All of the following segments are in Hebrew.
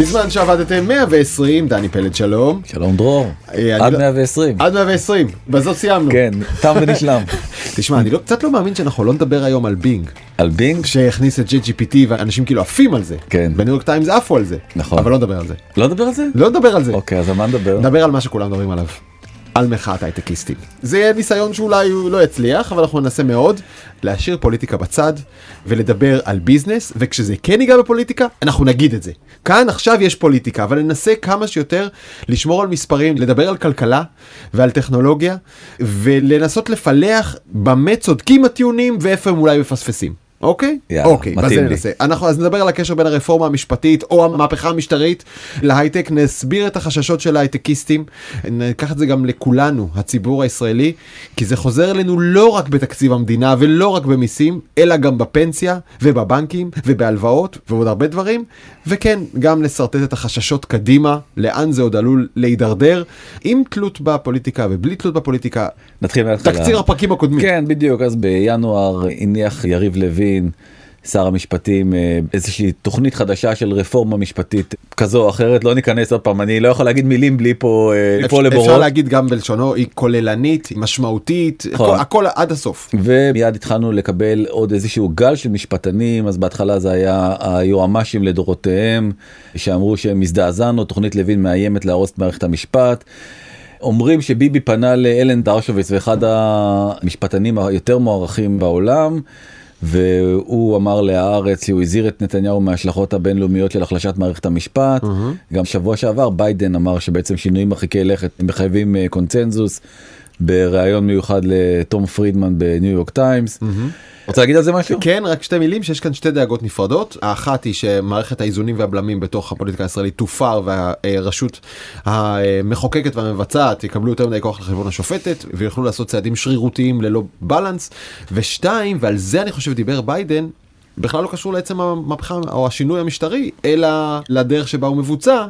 בזמן שעבדתם 120, דני פלד שלום. שלום דרור, אה, עד לא- 120. עד 120, בזאת סיימנו. כן, תם ונשלם. תשמע, אני לא- קצת לא מאמין שאנחנו לא נדבר היום על בינג, על בינג? שהכניס את ChatGPT ואנשים כאילו עפים על זה. כן. בניו יורק טיימס עפו על זה. נכון. אבל לא נדבר על זה. לא נדבר על זה? לא נדבר על זה. אוקיי, אז על מה נדבר? נדבר על מה שכולם מדברים עליו. על מחאת הייטקיסטים. זה יהיה ניסיון שאולי הוא לא יצליח, אבל אנחנו ננסה מאוד להשאיר פוליטיקה בצד ולדבר על ביזנס, וכשזה כן ייגע בפוליטיקה, אנחנו נגיד את זה. כאן עכשיו יש פוליטיקה, אבל ננסה כמה שיותר לשמור על מספרים, לדבר על כלכלה ועל טכנולוגיה, ולנסות לפלח במה צודקים הטיעונים ואיפה הם אולי מפספסים. אוקיי? יאללה, אוקיי, אז זה. ננסה. אנחנו אז נדבר על הקשר בין הרפורמה המשפטית או המהפכה המשטרית להייטק, נסביר את החששות של ההייטקיסטים, ניקח את זה גם לכולנו, הציבור הישראלי, כי זה חוזר אלינו לא רק בתקציב המדינה ולא רק במיסים, אלא גם בפנסיה ובבנקים ובהלוואות ועוד הרבה דברים, וכן, גם לשרטט את החששות קדימה, לאן זה עוד עלול להידרדר, עם תלות בפוליטיקה ובלי תלות בפוליטיקה. נתחיל מההתחלה. תקציר הפרקים הקודמים. כן, בדיוק, אז בינואר הניח יריב לוין, שר המשפטים, אה, איזושהי תוכנית חדשה של רפורמה משפטית כזו או אחרת, לא ניכנס עוד פעם, אני לא יכול להגיד מילים בלי פה אה, ליפול אפשר, לבורות. אפשר להגיד גם בלשונו, היא כוללנית, היא משמעותית, נכון. הכל, הכל עד הסוף. ומיד התחלנו לקבל עוד איזשהו גל של משפטנים אז בהתחלה זה היה היועמ"שים לדורותיהם שאמרו שהם הזדעזענו תוכנית לוין מאיימת להרוס את מערכת המשפט. אומרים שביבי פנה לאלן דרשוביץ ואחד המשפטנים היותר מוערכים בעולם והוא אמר להארץ הוא הזהיר את נתניהו מההשלכות הבינלאומיות של החלשת מערכת המשפט. גם שבוע שעבר ביידן אמר שבעצם שינויים מרחיקי לכת מחייבים אה, קונצנזוס בריאיון מיוחד לתום פרידמן בניו יורק טיימס. רוצה להגיד על זה משהו? כן, רק שתי מילים, שיש כאן שתי דאגות נפרדות. האחת היא שמערכת האיזונים והבלמים בתוך הפוליטיקה הישראלית תופר, והרשות המחוקקת והמבצעת יקבלו יותר מדי כוח על חשבון השופטת ויוכלו לעשות צעדים שרירותיים ללא balance. ושתיים, ועל זה אני חושב דיבר ביידן, בכלל לא קשור לעצם המהפכה או השינוי המשטרי, אלא לדרך שבה הוא מבוצע.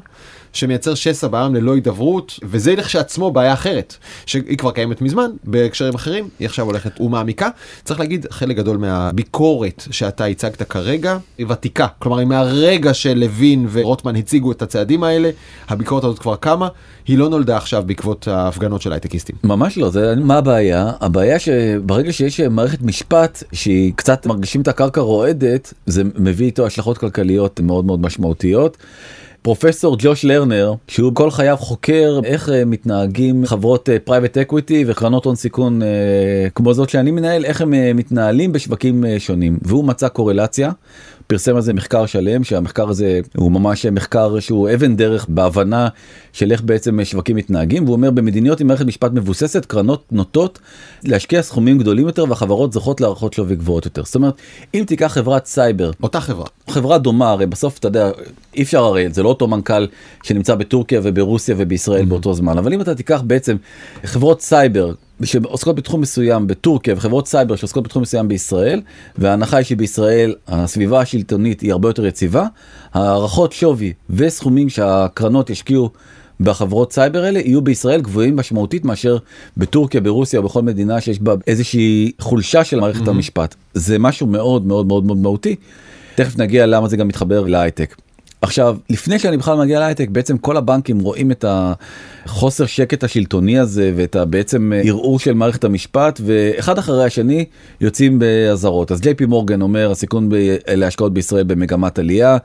שמייצר שסע בעם ללא הידברות, וזה לכשעצמו בעיה אחרת, שהיא כבר קיימת מזמן, בהקשרים אחרים, היא עכשיו הולכת ומעמיקה. צריך להגיד, חלק גדול מהביקורת שאתה הצגת כרגע, היא ותיקה. כלומר, היא מהרגע שלוין ורוטמן הציגו את הצעדים האלה, הביקורת הזאת כבר קמה, היא לא נולדה עכשיו בעקבות ההפגנות של הייטקיסטים. ממש לא, זה מה הבעיה? הבעיה שברגע שיש מערכת משפט שהיא קצת מרגישים את הקרקע רועדת, זה מביא איתו השלכות כלכליות מאוד מאוד משמעותיות. פרופסור ג'וש לרנר שהוא כל חייו חוקר איך אה, מתנהגים חברות private equity וקרנות הון סיכון אה, כמו זאת שאני מנהל איך הם אה, מתנהלים בשווקים אה, שונים והוא מצא קורלציה. פרסם על זה מחקר שלם שהמחקר הזה הוא ממש מחקר שהוא אבן דרך בהבנה של איך בעצם שווקים מתנהגים והוא אומר במדיניות עם מערכת משפט מבוססת קרנות נוטות להשקיע סכומים גדולים יותר והחברות זוכות להערכות שווי גבוהות יותר זאת אומרת אם תיקח חברת סייבר אותה חברה. חברה דומה הרי בסוף אתה יודע אי אפשר הרי זה לא אותו מנכ"ל שנמצא בטורקיה וברוסיה ובישראל באותו זמן אבל אם אתה תיקח בעצם חברות סייבר שעוסקות בתחום מסוים בטורקיה וחברות סייבר שעוסקות בתחום מסוים בישראל וההנחה היא שבישראל הסביבה השלטונית היא הרבה יותר יציבה הערכות שווי וסכומים שהקרנות ישקיעו בחברות סייבר האלה יהיו בישראל גבוהים משמעותית מאשר בטורקיה ברוסיה או בכל מדינה שיש בה איזושהי חולשה של מערכת המשפט זה משהו מאוד מאוד מאוד מאוד מהותי. תכף נגיע למה זה גם מתחבר להייטק. עכשיו לפני שאני בכלל מגיע להייטק בעצם כל הבנקים רואים את החוסר שקט השלטוני הזה ואת הבעצם ערעור של מערכת המשפט ואחד אחרי השני יוצאים באזהרות. אז ג'יי פי מורגן אומר הסיכון ב- להשקעות בישראל במגמת עלייה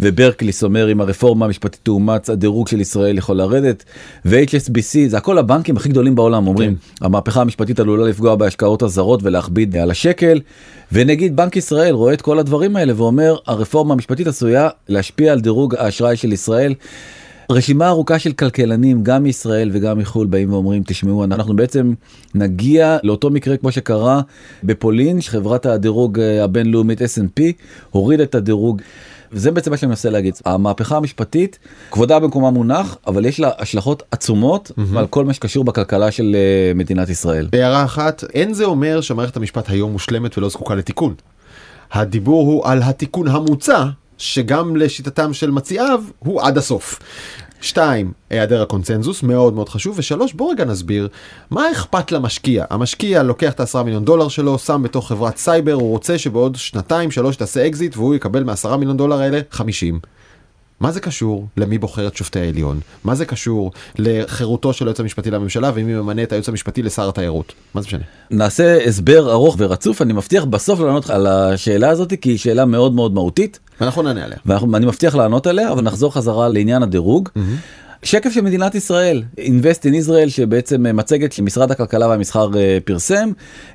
וברקליס אומר אם הרפורמה המשפטית תאומץ הדירוג של ישראל יכול לרדת ו-HSBC זה הכל הבנקים הכי גדולים בעולם אומרים. המהפכה המשפטית עלולה לפגוע בהשקעות הזרות ולהכביד על השקל. ונגיד בנק ישראל רואה את כל הדברים האלה ואומר הרפורמה המשפטית עשויה להשפיע על דירוג האשראי של ישראל. רשימה ארוכה של כלכלנים גם מישראל וגם מחו"ל באים ואומרים תשמעו אנחנו בעצם נגיע לאותו מקרה כמו שקרה בפולין שחברת הדירוג הבינלאומית S&P הורידה את הדירוג. וזה בעצם מה שאני מנסה להגיד המהפכה המשפטית כבודה במקומה מונח אבל יש לה השלכות עצומות על כל מה שקשור בכלכלה של אה, מדינת ישראל. הערה אחת, אין זה אומר שמערכת המשפט היום מושלמת ולא זקוקה לתיקון. הדיבור הוא על התיקון המוצע, שגם לשיטתם של מציעיו הוא עד הסוף. שתיים, היעדר הקונצנזוס, מאוד מאוד חשוב. ושלוש, בוא רגע נסביר, מה אכפת למשקיע? המשקיע לוקח את העשרה מיליון דולר שלו, שם בתוך חברת סייבר, הוא רוצה שבעוד שנתיים, שלוש תעשה אקזיט, והוא יקבל מעשרה מיליון דולר האלה 50. מה זה קשור למי בוחר את שופטי העליון? מה זה קשור לחירותו של היועץ המשפטי לממשלה ומי ממנה את היועץ המשפטי לשר התיירות? מה זה משנה? נעשה הסבר ארוך ורצוף, אני מבטיח בסוף לענות על השאלה הזאת, כי היא שאלה מאוד מאוד מהותית. ואנחנו נענה עליה. ואני מבטיח לענות עליה, אבל נחזור חזרה לעניין הדירוג. Mm-hmm. שקף של מדינת ישראל, Invest in Israel, שבעצם אה, מצגת שמשרד הכלכלה והמסחר אה, פרסם,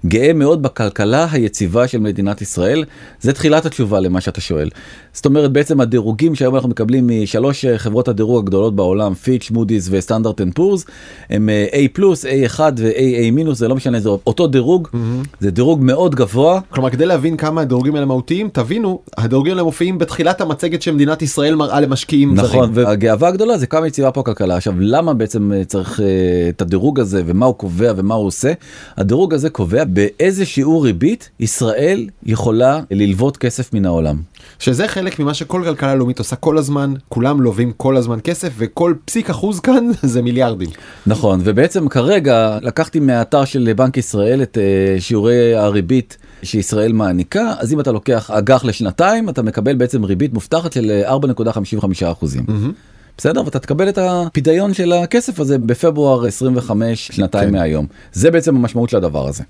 גאה מאוד בכלכלה היציבה של מדינת ישראל. זה תחילת התשובה למה שאתה שואל. זאת אומרת בעצם הדירוגים שהיום אנחנו מקבלים משלוש אה, חברות הדירוג הגדולות בעולם, פיץ', מודי'ס וסטנדרד אנד פורס, הם A plus, A1 ו- AA minus, זה לא משנה, זה אותו דירוג, mm-hmm. זה דירוג מאוד גבוה. כלומר כדי להבין כמה הדירוגים האלה מהותיים, תבינו, הדירוגים האלה מופיעים בתחילת המצגת שמדינת ישראל מראה למשקיעים נכון, זרים. נכון, והגאווה הגדולה זה כמה יציבה פה הכלכלה. עכשיו למה בעצם אה, צריך uh, את הדירוג הזה ומה הוא קובע ומה הוא עושה? הדירוג הזה קובע באיזה שיעור ריבית ישראל יכולה ללוות כסף מן העולם. שזה חלק ממה שכל כלכלה לאומית עושה כל הזמן, כולם לווים כל הזמן כסף וכל פסיק אחוז כאן זה מיליארדים. נכון, ובעצם כרגע לקחתי מהאתר של בנק ישראל את uh, שיעורי הריבית שישראל מעניקה, אז אם אתה לוקח אג"ח לשנתיים, אתה מקבל בעצם ריבית מובטחת של 4.55 אחוזים. Mm-hmm. בסדר ואתה תקבל את הפדיון של הכסף הזה בפברואר 25 שנתיים כן. מהיום זה בעצם המשמעות של הדבר הזה.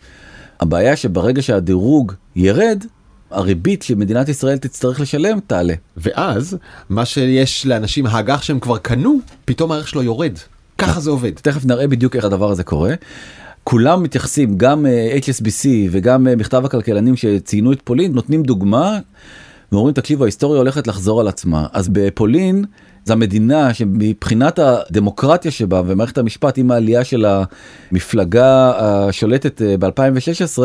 הבעיה שברגע שהדירוג ירד הריבית שמדינת ישראל תצטרך לשלם תעלה. ואז מה שיש לאנשים האג"ח שהם כבר קנו פתאום הערך שלו יורד. ככה זה עובד. תכף נראה בדיוק איך הדבר הזה קורה. כולם מתייחסים גם אה, HSBC וגם אה, מכתב הכלכלנים שציינו את פולין נותנים דוגמה ואומרים תקשיבו ההיסטוריה הולכת לחזור על עצמה אז בפולין זו המדינה שמבחינת הדמוקרטיה שבה ומערכת המשפט עם העלייה של המפלגה השולטת אה, ב-2016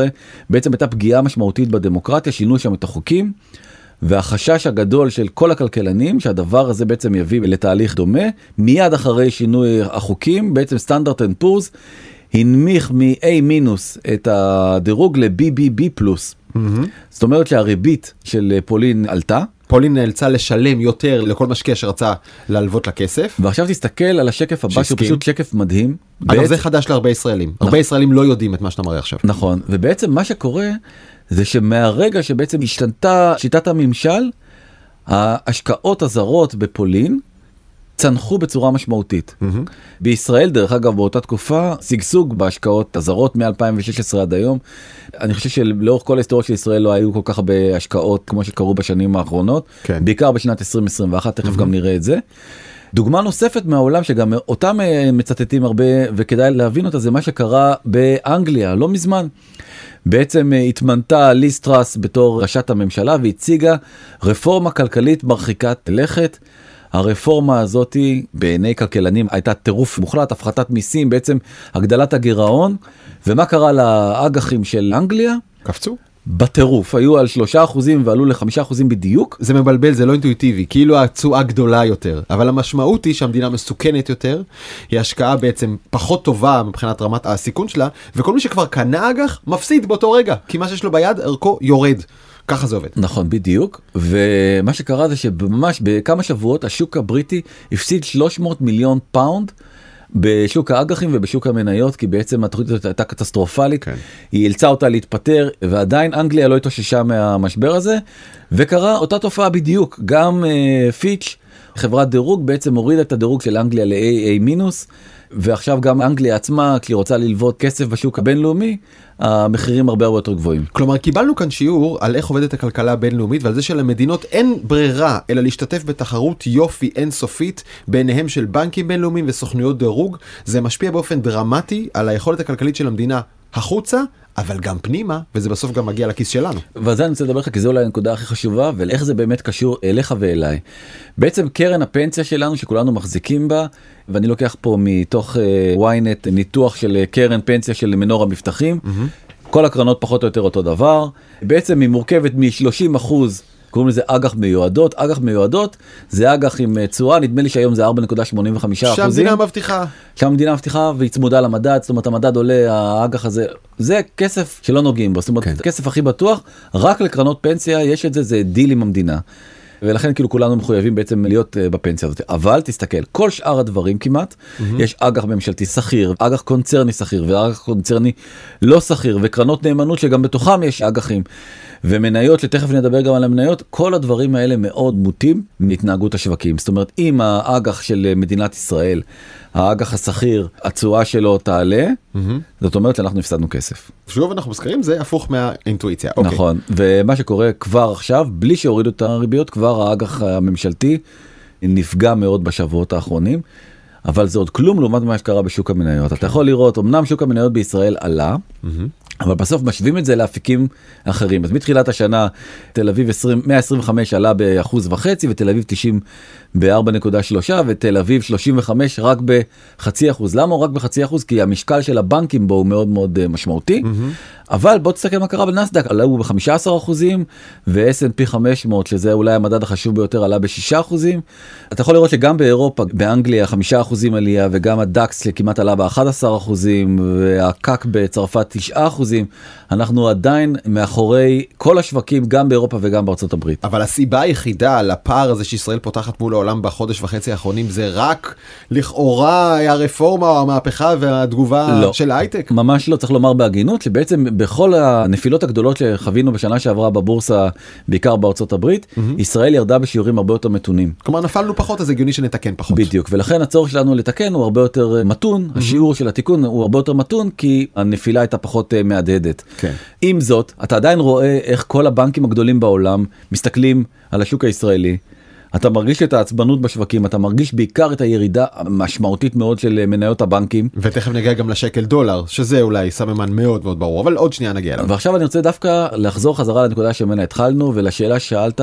בעצם הייתה פגיעה משמעותית בדמוקרטיה שינו שם את החוקים. והחשש הגדול של כל הכלכלנים שהדבר הזה בעצם יביא לתהליך דומה מיד אחרי שינוי החוקים בעצם סטנדרד אנד פורס הנמיך מ- A minus את הדירוג ל- BBB plus. Mm-hmm. זאת אומרת שהריבית של פולין עלתה. פולין נאלצה לשלם יותר לכל משקיע שרצה להלוות לה כסף. ועכשיו תסתכל על השקף הבא שהוא פשוט שקף מדהים. אגב זה חדש להרבה ישראלים. הרבה ישראלים לא יודעים את מה שאתה מראה עכשיו. נכון ובעצם מה שקורה זה שמהרגע שבעצם השתנתה שיטת הממשל ההשקעות הזרות בפולין צנחו בצורה משמעותית. Mm-hmm. בישראל דרך אגב באותה תקופה שגשוג בהשקעות הזרות מ-2016 עד היום. אני חושב שלאורך כל ההיסטוריה של ישראל לא היו כל כך הרבה השקעות כמו שקרו בשנים האחרונות, כן. בעיקר בשנת 2021 תכף mm-hmm. גם נראה את זה. דוגמה נוספת מהעולם שגם אותם אה, מצטטים הרבה וכדאי להבין אותה זה מה שקרה באנגליה לא מזמן. בעצם אה, התמנתה ליסטרס בתור ראשת הממשלה והציגה רפורמה כלכלית מרחיקת לכת. הרפורמה הזאתי בעיני כלכלנים הייתה טירוף מוחלט הפחתת מיסים בעצם הגדלת הגירעון ומה קרה לאג"חים של אנגליה? קפצו. בטירוף היו על שלושה אחוזים ועלו לחמישה אחוזים בדיוק. זה מבלבל זה לא אינטואיטיבי כאילו התשואה גדולה יותר. אבל המשמעות היא שהמדינה מסוכנת יותר היא השקעה בעצם פחות טובה מבחינת רמת הסיכון שלה וכל מי שכבר קנה אג"ח מפסיד באותו רגע כי מה שיש לו ביד ערכו יורד. ככה זה עובד. נכון בדיוק ומה שקרה זה שממש בכמה שבועות השוק הבריטי הפסיד 300 מיליון פאונד. בשוק האג"חים ובשוק המניות כי בעצם התוכנית הזאת הייתה קטסטרופלית כן. היא אילצה אותה להתפטר ועדיין אנגליה לא התאוששה מהמשבר הזה וקרה אותה תופעה בדיוק גם uh, פיץ' חברת דירוג בעצם הורידה את הדירוג של אנגליה ל-AA מינוס. ועכשיו גם אנגליה עצמה כשהיא רוצה ללוות כסף בשוק הבינלאומי המחירים הרבה הרבה יותר גבוהים. כלומר קיבלנו כאן שיעור על איך עובדת הכלכלה הבינלאומית ועל זה שלמדינות אין ברירה אלא להשתתף בתחרות יופי אינסופית ביניהם של בנקים בינלאומיים וסוכנויות דירוג זה משפיע באופן דרמטי על היכולת הכלכלית של המדינה החוצה אבל גם פנימה וזה בסוף גם מגיע לכיס שלנו. ועל זה אני רוצה לדבר לך כי זו אולי הנקודה הכי חשובה ואיך זה באמת קשור אליך ואליי. בעצם קרן הפנסיה שלנו שכולנו מחזיקים בה ואני לוקח פה מתוך uh, ynet ניתוח של uh, קרן פנסיה של מנור המבטחים. Mm-hmm. כל הקרנות פחות או יותר אותו דבר בעצם היא מורכבת מ-30 אחוז קוראים לזה אג"ח מיועדות אג"ח מיועדות זה אג"ח עם אה, תשואה נדמה לי שהיום זה 4.85 אחוזים. שהמדינה מבטיחה. שהמדינה מבטיחה והיא צמודה למדד זאת אומרת המדד עולה האג"ח הזה זה כסף שלא נוגעים בו זאת אומרת כן. כסף הכי בטוח רק לקרנות פנסיה יש את זה זה דיל עם המדינה. ולכן כאילו כולנו מחויבים בעצם להיות אה, בפנסיה הזאת אבל תסתכל כל שאר הדברים כמעט mm-hmm. יש אג"ח ממשלתי סחיר אג"ח קונצרני סחיר ואג"ח קונצרני לא סחיר וקרנות נאמנות שגם בתוכם יש אג"חים. ומניות שתכף נדבר גם על המניות כל הדברים האלה מאוד מוטים מהתנהגות השווקים זאת אומרת אם האג"ח של מדינת ישראל האג"ח השכיר התשואה שלו תעלה mm-hmm. זאת אומרת שאנחנו הפסדנו כסף. שוב אנחנו מזכירים זה הפוך מהאינטואיציה. אוקיי. נכון ומה שקורה כבר עכשיו בלי שהורידו את הריביות כבר האג"ח הממשלתי נפגע מאוד בשבועות האחרונים. אבל זה עוד כלום לעומת מה שקרה בשוק המניות. אתה יכול לראות אמנם שוק המניות בישראל עלה. Mm-hmm. אבל בסוף משווים את זה לאפיקים אחרים. אז מתחילת השנה תל אביב 20 125 עלה באחוז וחצי ותל אביב 90 ב-4.3 ותל אביב 35 רק בחצי אחוז. למה רק בחצי אחוז? כי המשקל של הבנקים בו הוא מאוד מאוד אה, משמעותי. mm-hmm. אבל בוא תסתכל מה קרה בנסדק עלו ב-15 אחוזים ו-S&P 500 שזה אולי המדד החשוב ביותר עלה ב-6 אחוזים. אתה יכול לראות שגם באירופה באנגליה 5 אחוזים עלייה וגם הדקס כמעט עלה ב-11 אחוזים והקאק בצרפת 9 אחוזים אנחנו עדיין מאחורי כל השווקים גם באירופה וגם בארצות הברית. אבל הסיבה היחידה לפער הזה שישראל פותחת מול העולם בחודש וחצי האחרונים זה רק לכאורה הרפורמה או המהפכה והתגובה לא, של ההייטק? ממש לא צריך לומר בהגינות שבעצם בכל הנפילות הגדולות שחווינו בשנה שעברה בבורסה בעיקר בארצות הברית mm-hmm. ישראל ירדה בשיעורים הרבה יותר מתונים. כלומר נפלנו פחות אז הגיוני שנתקן פחות. בדיוק ולכן הצורך שלנו לתקן הוא הרבה יותר מתון mm-hmm. השיעור של התיקון הוא הרבה יותר מתון כי הנפילה הייתה פחות אה, מהדהדת. כן. עם זאת אתה עדיין רואה איך כל הבנקים הגדולים בעולם מסתכלים על השוק הישראלי. אתה מרגיש את העצבנות בשווקים אתה מרגיש בעיקר את הירידה המשמעותית מאוד של מניות הבנקים ותכף נגיע גם לשקל דולר שזה אולי סממן מאוד מאוד ברור אבל עוד שנייה נגיע אליו. ועכשיו אני רוצה דווקא לחזור חזרה לנקודה שממנה התחלנו ולשאלה ששאלת.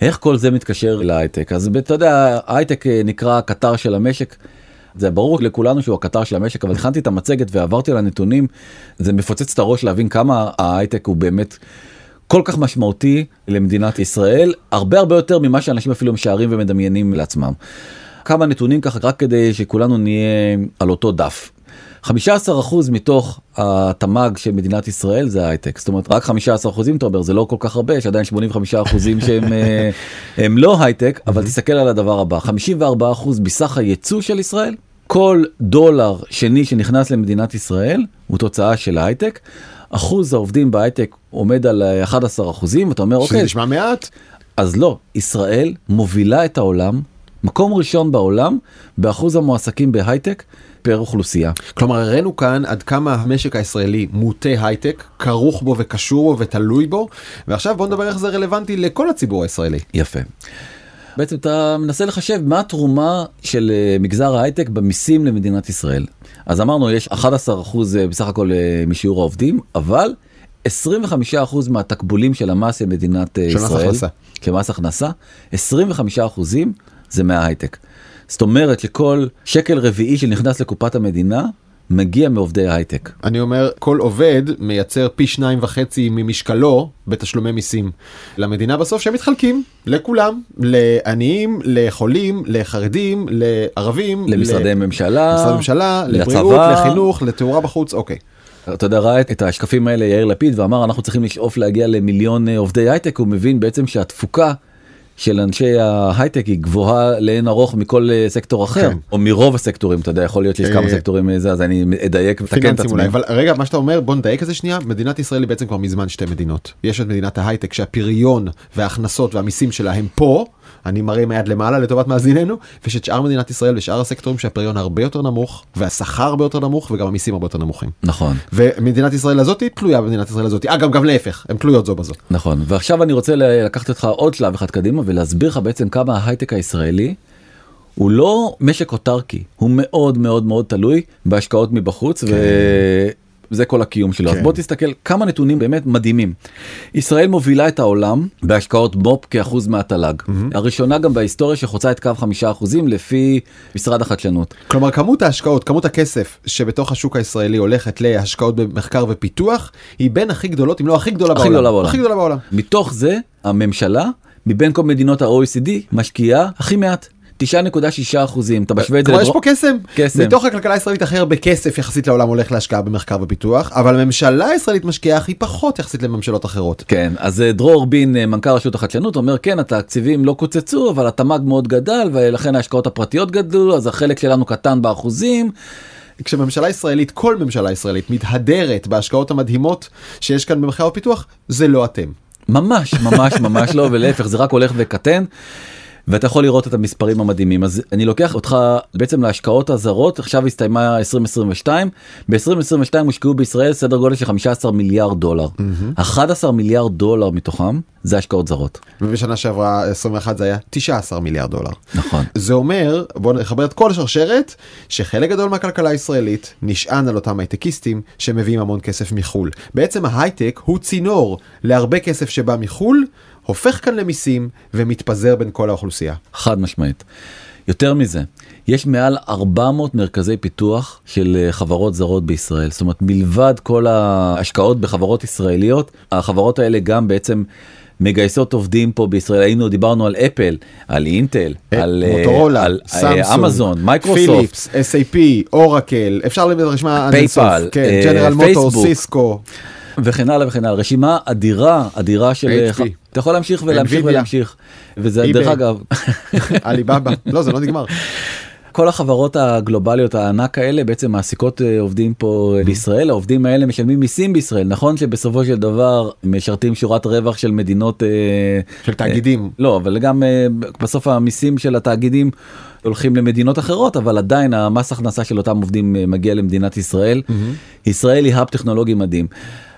איך כל זה מתקשר להייטק אז אתה יודע ההייטק נקרא הקטר של המשק. זה ברור לכולנו שהוא הקטר של המשק אבל הכנתי את המצגת ועברתי על הנתונים זה מפוצץ את הראש להבין כמה ההייטק הוא באמת כל כך משמעותי למדינת ישראל הרבה הרבה יותר ממה שאנשים אפילו משערים ומדמיינים לעצמם. כמה נתונים ככה רק כדי שכולנו נהיה על אותו דף. 15% מתוך התמ"ג של מדינת ישראל זה הייטק זאת אומרת רק 15% אתה אומר זה לא כל כך הרבה יש עדיין 85% שהם אה, הם לא הייטק אבל תסתכל על הדבר הבא 54% בסך הייצוא של ישראל כל דולר שני שנכנס למדינת ישראל הוא תוצאה של הייטק. אחוז העובדים בהייטק עומד על 11 אחוזים אתה אומר אוקיי. שזה נשמע מעט. אז לא ישראל מובילה את העולם מקום ראשון בעולם באחוז המועסקים בהייטק פר אוכלוסייה. כלומר הראינו כאן עד כמה המשק הישראלי מוטה הייטק כרוך בו וקשור בו ותלוי בו ועכשיו בוא נדבר איך זה רלוונטי לכל הציבור הישראלי. יפה. בעצם אתה מנסה לחשב מה התרומה של אה, מגזר ההייטק במיסים למדינת ישראל. אז אמרנו יש 11 אחוז אה, בסך הכל אה, משיעור העובדים אבל 25 אחוז מהתקבולים של המס למדינת של ישראל. של מס הכנסה. של מס הכנסה 25 אחוזים זה מההייטק. זאת אומרת שכל שקל רביעי שנכנס לקופת המדינה מגיע מעובדי הייטק. אני אומר כל עובד מייצר פי שניים וחצי ממשקלו בתשלומי מיסים למדינה בסוף שהם מתחלקים לכולם לעניים לחולים לחרדים לערבים למשרדי ל... ממשלה למשרדי ממשלה לבריאות לחינוך לתאורה בחוץ אוקיי. אתה יודע ראה את השקפים האלה יאיר לפיד ואמר אנחנו צריכים לשאוף להגיע למיליון אה, עובדי הייטק הוא מבין בעצם שהתפוקה של אנשי ההייטק היא גבוהה לאין ארוך מכל אה, סקטור אחר כן. או מרוב הסקטורים אתה יודע יכול להיות שיש כמה אה, סקטורים אה, זה אז אני אדייק ותקן את עצמי. אבל רגע מה שאתה אומר בוא נדייק את זה שנייה מדינת ישראל היא בעצם כבר מזמן שתי מדינות יש את מדינת ההייטק שהפריון וההכנסות והמיסים שלה הם פה. אני מראה עם היד למעלה לטובת מאזיננו ויש את שאר מדינת ישראל ושאר הסקטורים שהפריון הרבה יותר נמוך והשכר הרבה יותר נמוך וגם המיסים הרבה יותר נמוכים. נכון. ומדינת ישראל הזאת תלויה במדינת ישראל הזאת אגב גם להפך הן תלויות זו בזו. נכון ועכשיו אני רוצה לקחת אותך עוד שלב אחד קדימה ולהסביר לך בעצם כמה ההייטק הישראלי הוא לא משק אוטרקי הוא מאוד מאוד מאוד תלוי בהשקעות מבחוץ כן. זה כל הקיום שלו. כן. אז בוא תסתכל כמה נתונים באמת מדהימים. ישראל מובילה את העולם בהשקעות מו"פ כאחוז מהתל"ג. Mm-hmm. הראשונה גם בהיסטוריה שחוצה את קו חמישה אחוזים לפי משרד החדשנות. כלומר כמות ההשקעות, כמות הכסף שבתוך השוק הישראלי הולכת להשקעות במחקר ופיתוח היא בין הכי גדולות אם לא הכי גדולה הכי בעולם. גדולה בעולם. הכי גדולה בעולם. מתוך זה הממשלה מבין כל מדינות ה-OECD משקיעה הכי מעט. 9.6 אחוזים, אתה משווה את זה כלומר יש פה קסם. קסם. מתוך הכלכלה הישראלית הכי הרבה כסף יחסית לעולם הולך להשקעה במחקר ופיתוח, אבל הממשלה הישראלית משקיעה הכי פחות יחסית לממשלות אחרות. כן, אז אה, דרור בין, אה, מנכ"ל רשות החדשנות, אומר כן, התקציבים לא קוצצו, אבל התמ"ג מאוד גדל, ולכן ההשקעות הפרטיות גדלו, אז החלק שלנו קטן באחוזים. כשממשלה ישראלית, כל ממשלה ישראלית, מתהדרת בהשקעות המדהימות שיש כאן במחקר ופיתוח, זה לא אתם. ממש, ממש, ממש לא, ולהפך, זה רק הולך וקטן. ואתה יכול לראות את המספרים המדהימים. אז אני לוקח אותך בעצם להשקעות הזרות עכשיו הסתיימה 2022 ב-2022 הושקעו בישראל סדר גודל של 15 מיליארד דולר. 11 מיליארד דולר מתוכם זה השקעות זרות. ובשנה שעברה 21 זה היה 19 מיליארד דולר. נכון. זה אומר, בואו נחבר את כל השרשרת, שחלק גדול מהכלכלה הישראלית נשען על אותם הייטקיסטים שמביאים המון כסף מחו"ל. בעצם ההייטק הוא צינור להרבה כסף שבא מחו"ל, הופך כאן למיסים ומתפזר בין כל האוכלוסייה. חד משמעית. יותר מזה, יש מעל 400 מרכזי פיתוח של אה, חברות זרות בישראל. זאת אומרת, מלבד כל ההשקעות בחברות ישראליות, החברות האלה גם בעצם מגייסות עובדים פה בישראל. היינו, דיברנו על אפל, על אינטל, על אה, מוטורולה, על, אה, אמזון, מייקרוסופט. פיליפס, SAP, אורקל, אפשר להביא את הרשימה עד אינסוף. פייפל, כן, אה, פייסבוק. וכן הלאה וכן הלאה רשימה אדירה אדירה של HP. אתה יכול להמשיך ולהמשיך Nvidia. ולהמשיך וזה eBay. דרך אגב עליבאבא. לא, זה לא נגמר. כל החברות הגלובליות הענק האלה בעצם מעסיקות אה, עובדים פה אה, בישראל העובדים האלה משלמים מיסים בישראל נכון שבסופו של דבר משרתים שורת רווח של מדינות אה, של תאגידים. לא אבל גם בסוף המיסים של התאגידים הולכים למדינות אחרות אבל עדיין המס הכנסה של אותם עובדים מגיע למדינת ישראל ישראל היא האב טכנולוגי מדהים.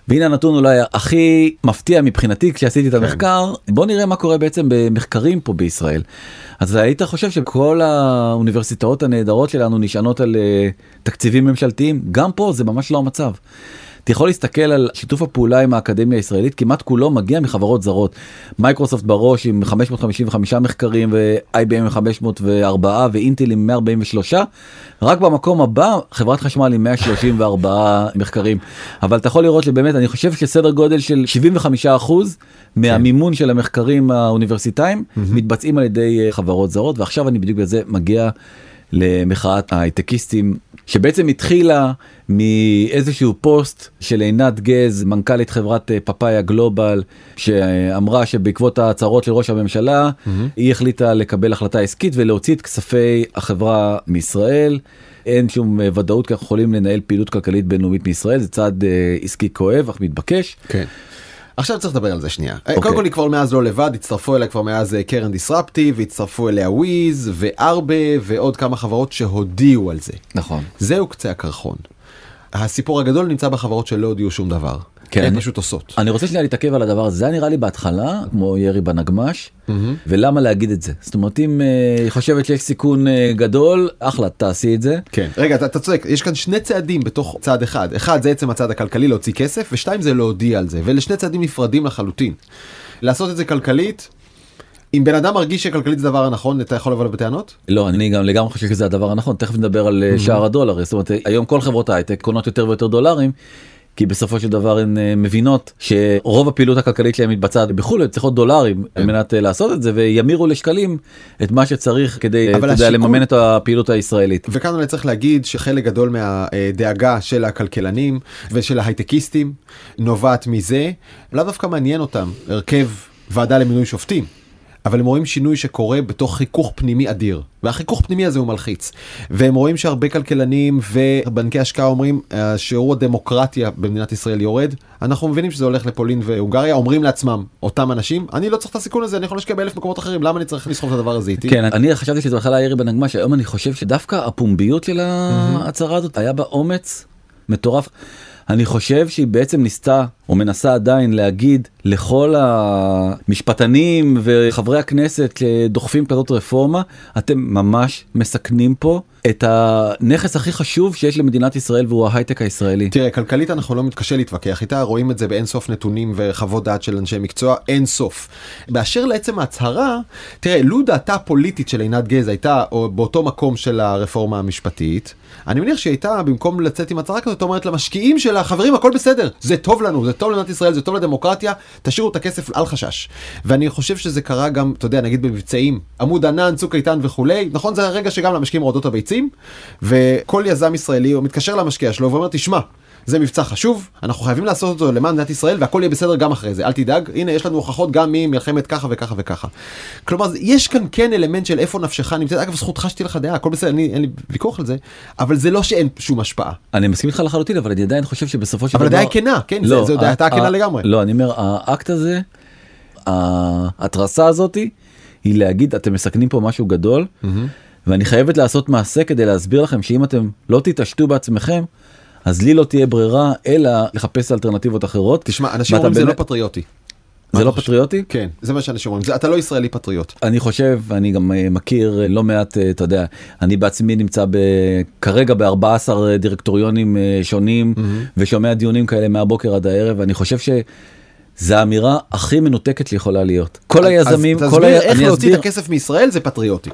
והנה הנתון אולי הכי מפתיע מבחינתי כשעשיתי את המחקר בוא נראה מה קורה בעצם במחקרים פה בישראל. אז היית חושב שכל האוניברסיטאות הנהדרות שלנו נשענות על אה, תקציבים ממשלתיים גם פה זה ממש לא המצב. אתה יכול להסתכל על שיתוף הפעולה עם האקדמיה הישראלית כמעט כולו מגיע מחברות זרות. מייקרוסופט בראש עם 555 מחקרים ו-IBM עם 504 ואינטל עם 143 רק במקום הבא חברת חשמל עם 134 מחקרים. אבל אתה יכול לראות שבאמת אני חושב שסדר גודל של 75 אחוז מהמימון של המחקרים האוניברסיטאיים מתבצעים על ידי אה, חברות זרות. ועכשיו אני בדיוק בזה מגיע למחאת ההייטקיסטים שבעצם התחילה מאיזשהו פוסט של עינת גז מנכ"לית חברת אה, פאפאיה גלובל שאמרה שבעקבות ההצהרות של ראש הממשלה היא החליטה לקבל החלטה עסקית ולהוציא את כספי החברה מישראל. אין שום אה, ודאות כי אנחנו יכולים לנהל פעילות כלכלית בינלאומית מישראל זה צעד אה, עסקי כואב אך מתבקש. כן. עכשיו צריך לדבר על זה שנייה. אוקיי. קודם כל היא כבר מאז לא לבד, הצטרפו אליה כבר מאז אה, קרן דיסרפטיב, הצטרפו אליה וויז וארבה ועוד כמה חברות שהודיעו על זה. נכון. זהו קצה הקרחון. הסיפור הגדול נמצא בחברות שלא הודיעו שום דבר. כן. הן פשוט עושות. אני רוצה שנייה להתעכב על הדבר הזה, זה נראה לי בהתחלה כמו ירי בנגמש, ולמה להגיד את זה? זאת אומרת אם אה, היא חושבת שיש סיכון אה, גדול, אחלה, תעשי את זה. כן. רגע, אתה, צודק, יש כאן שני צעדים בתוך צעד אחד. אחד זה עצם הצעד הכלכלי להוציא כסף, ושתיים זה להודיע על זה. ואלה שני צעדים נפרדים לחלוטין. לעשות את זה כלכלית, אם בן אדם מרגיש שכלכלית זה הדבר הנכון, אתה יכול לבוא בטענות? לא, אני גם לגמרי חושב שזה הדבר הנכון, תכף נדבר על אה, שער הדולר, זאת אומרת היום כל חברות ההייטק קונות יותר ויותר דולרים. כי בסופו של דבר הן אה, מבינות שרוב הפעילות הכלכלית שלהם מתבצעת בחו"ל, הן צריכות דולרים על מנת אה, לעשות את זה וימירו לשקלים את מה שצריך כדי אה, אתה יודע, השיקול- לממן את הפעילות הישראלית. וכאן אני צריך להגיד שחלק גדול מהדאגה של הכלכלנים ושל ההייטקיסטים נובעת מזה, לאו דווקא מעניין אותם הרכב ועדה למינוי שופטים. אבל הם רואים שינוי שקורה בתוך חיכוך פנימי אדיר, והחיכוך פנימי הזה הוא מלחיץ. והם רואים שהרבה כלכלנים ובנקי השקעה אומרים, שיעור הדמוקרטיה במדינת ישראל יורד, אנחנו מבינים שזה הולך לפולין והונגריה, אומרים לעצמם, אותם אנשים, אני לא צריך את הסיכון הזה, אני יכול להשקיע באלף מקומות אחרים, למה אני צריך לסחוב את הדבר הזה איתי? כן, אני חשבתי שזה בכלל היה ירי בנגמ"ש, היום אני חושב שדווקא הפומביות של ההצהרה הזאת היה בה אומץ מטורף. אני חושב שהיא בעצם ניסתה או מנסה עדיין להגיד לכל המשפטנים וחברי הכנסת שדוחפים כזאת רפורמה, אתם ממש מסכנים פה את הנכס הכי חשוב שיש למדינת ישראל והוא ההייטק הישראלי. תראה, כלכלית אנחנו לא מתקשה להתווכח איתה, רואים את זה באין סוף נתונים וחוות דעת של אנשי מקצוע, אין סוף. באשר לעצם ההצהרה, תראה, לו דעתה הפוליטית של עינת גז הייתה או באותו מקום של הרפורמה המשפטית, אני מניח שהיא הייתה, במקום לצאת עם הצהרה כזאת, אומרת למשקיעים שלה, חברים, הכל בסדר, זה טוב לנו, זה טוב למדינת ישראל, זה טוב לדמוקרטיה, תשאירו את הכסף אל חשש. ואני חושב שזה קרה גם, אתה יודע, נגיד במבצעים, עמוד ענן, צוק איתן וכולי, נכון, זה הרגע שגם למשקיעים רועדות הביצים, וכל יזם ישראלי, הוא מתקשר למשקיע שלו ואומר, תשמע, זה מבצע חשוב, אנחנו חייבים לעשות אותו למען מדינת ישראל והכל יהיה בסדר גם אחרי זה, אל תדאג, הנה יש לנו הוכחות גם ממלחמת ככה וככה וככה. כלומר, יש כאן כן אלמנט של איפה נפשך נמצאת, אגב זכותך שתהיה לך דעה, הכל בסדר, אני, אין לי ויכוח על זה, אבל זה לא שאין שום השפעה. אני מסכים איתך לחלוטין, אבל אני עדיין חושב שבסופו של אבל דבר... הדעה היא כנה, כן, לא, זו דעתה כנה לגמרי. לא, אני אומר, האקט הזה, ההתרסה הזאתי, היא להגיד, אתם מסכנים פה משהו גדול, ואני חייבת לעשות מעשה כדי להסביר לכם שאם אתם לא תתעשתו בעצמכם, אז לי לא תהיה ברירה אלא לחפש אלטרנטיבות אחרות. תשמע, אנשים אומרים זה לא באמת- פטריוטי. זה לא חושב? פטריוטי? כן, זה מה שאנשים אומרים, זה- אתה לא ישראלי פטריוט. אני חושב, אני גם אה, מכיר אה, לא מעט, אה, אתה יודע, אני בעצמי נמצא ב, כרגע ב-14 דירקטוריונים שונים ושומע דיונים כאלה מהבוקר עד הערב, ואני חושב שזו האמירה הכי מנותקת שיכולה להיות. כל היזמים, אז כל תסביר ה... איך אני להוציא אסביר, את הכסף מישראל זה פטריוטי.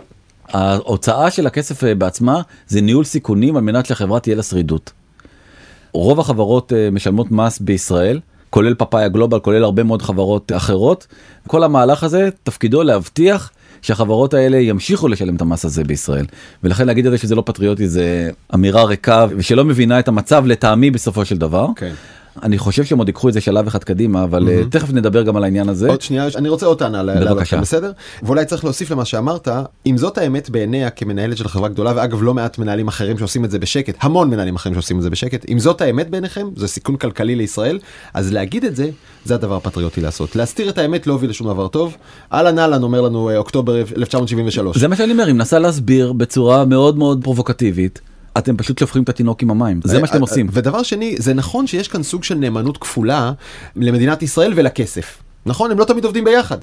ההוצאה של הכסף בעצמה זה ניהול סיכונים על מנת שהחברה תהיה לה שרידות. רוב החברות אה, משלמות מס בישראל, כולל פאפאיה גלובל, כולל הרבה מאוד חברות אחרות. כל המהלך הזה תפקידו להבטיח שהחברות האלה ימשיכו לשלם את המס הזה בישראל. ולכן להגיד את זה שזה לא פטריוטי זה אמירה ריקה ושלא מבינה את המצב לטעמי בסופו של דבר. כן. אני חושב שהם עוד ייקחו את זה שלב אחד קדימה, אבל אה, תכף נדבר גם על העניין הזה. עוד שנייה, אני רוצה עוד טענה בבקשה. בסדר? ואולי צריך להוסיף למה שאמרת, אם זאת האמת בעיניה כמנהלת של חברה גדולה, ואגב לא מעט מנהלים אחרים שעושים את זה בשקט, המון מנהלים אחרים שעושים את זה בשקט, אם זאת האמת בעיניכם, זה סיכון כלכלי לישראל, אז להגיד את זה, זה הדבר הפטריוטי לעשות. להסתיר את האמת לא הוביל לשום דבר טוב. אהלן אהלן אומר לנו אה, אוקטובר 1973. זה מה שאני אומר, היא מנסה להסביר בצורה מאוד מאוד פרובוקטיבית, אתם פשוט שופכים את התינוק עם המים, זה מה שאתם אה, עושים. ודבר שני, זה נכון שיש כאן סוג של נאמנות כפולה למדינת ישראל ולכסף. נכון, הם לא תמיד עובדים ביחד.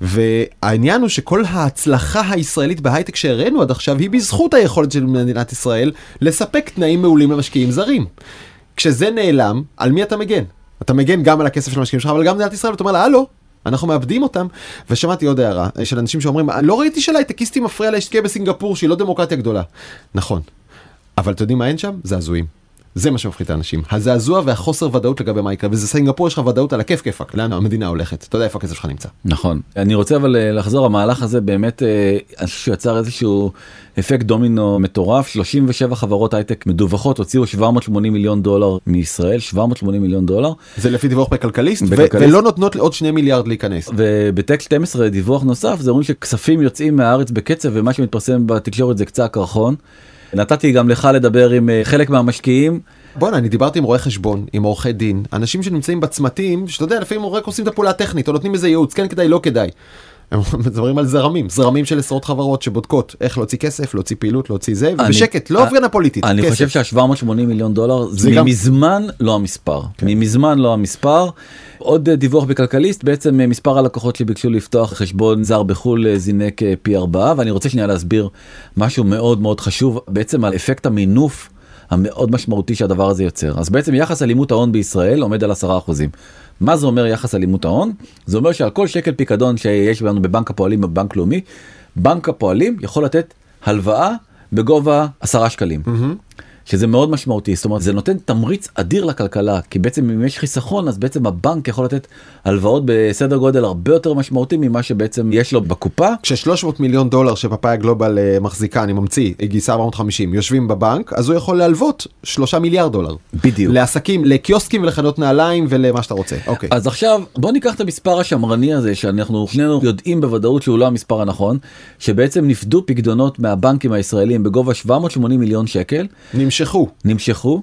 והעניין הוא שכל ההצלחה הישראלית בהייטק שהראינו עד עכשיו היא בזכות היכולת של מדינת ישראל לספק תנאים מעולים למשקיעים זרים. כשזה נעלם, על מי אתה מגן? אתה מגן גם על הכסף של המשקיעים שלך, אבל גם מדינת ישראל, ואתה אומר לה, הלו, אנחנו מאבדים אותם. ושמעתי עוד הערה של אנשים שאומרים, לא ראיתי שלהייטקיסטים מפריע להשקיע בסינגפור שהיא לא דמוקרטיה גדולה. נכון. אבל אתם יודעים מה אין שם? זעזועים. זה מה שמפחיד את האנשים. הזעזוע והחוסר ודאות לגבי מה יקרה, וזה סינגפור יש לך ודאות על הכיף כיפאק, לאן המדינה הולכת, אתה יודע איפה הכסף שלך נמצא. נכון. אני רוצה אבל אה, לחזור, המהלך הזה באמת, אה, אני חושב שהוא יצר איזשהו אפקט דומינו מטורף, 37 חברות הייטק מדווחות הוציאו 780 מיליון דולר מישראל, 780 מיליון דולר, זה לפי דיווח בכלכליסט, בכלכליסט. ולא נותנות לעוד שני מיליארד להיכנס. ובטק 12 דיווח נוסף, זה אומרים שכספים יוצאים מהארץ בקצב, ומה שמתפרסם בתקשורת זה קצה הקרחון. נתתי גם לך לדבר עם אה, חלק מהמשקיעים, בואנה, אני דיברתי עם רואי חשבון, עם עורכי דין, אנשים שנמצאים בצמתים, שאתה יודע, לפעמים רק עושים את הפעולה הטכנית, או נותנים איזה ייעוץ, כן כדאי, לא כדאי. הם מדברים על זרמים, זרמים של עשרות חברות שבודקות איך להוציא כסף, להוציא פעילות, להוציא זה, ובשקט, לא הפגנה פוליטית, אני כסף. חושב שה-780 מיליון דולר זה גם- כן. מזמן לא המספר. ממזמן לא המספר. עוד אה, דיווח בכלכליסט, בעצם אה, מספר הלקוחות שביקשו לפתוח חשבון זר בחו"ל אה, זינק אה, פי ארבעה, ואני רוצה שנייה להסביר משהו מאוד מאוד חשוב, בעצם על אפקט המינוף המאוד משמעותי שהדבר הזה יוצר. אז בעצם יחס אלימות ההון בישראל עומד על 10%. מה זה אומר יחס אלימות ההון? זה אומר שעל כל שקל פיקדון שיש לנו בבנק הפועלים ובבנק לאומי, בנק הפועלים יכול לתת הלוואה בגובה 10 שקלים. שזה מאוד משמעותי, זאת אומרת זה נותן תמריץ אדיר לכלכלה, כי בעצם אם יש חיסכון אז בעצם הבנק יכול לתת הלוואות בסדר גודל הרבה יותר משמעותי ממה שבעצם יש לו בקופה. כש-300 מיליון דולר שפאפאיה גלובל אה, מחזיקה, אני ממציא, גייסה 450, יושבים בבנק, אז הוא יכול להלוות 3 מיליארד דולר. בדיוק. לעסקים, לקיוסקים ולחנות נעליים ולמה שאתה רוצה. אוקיי. אז עכשיו בוא ניקח את המספר השמרני הזה שאנחנו שנינו יודעים בוודאות שהוא לא המספר הנכון, שבעצם נפדו פקדונות מהבנקים הישראלים בגובה 780 מיליון שקל, נמשכו. נמשכו.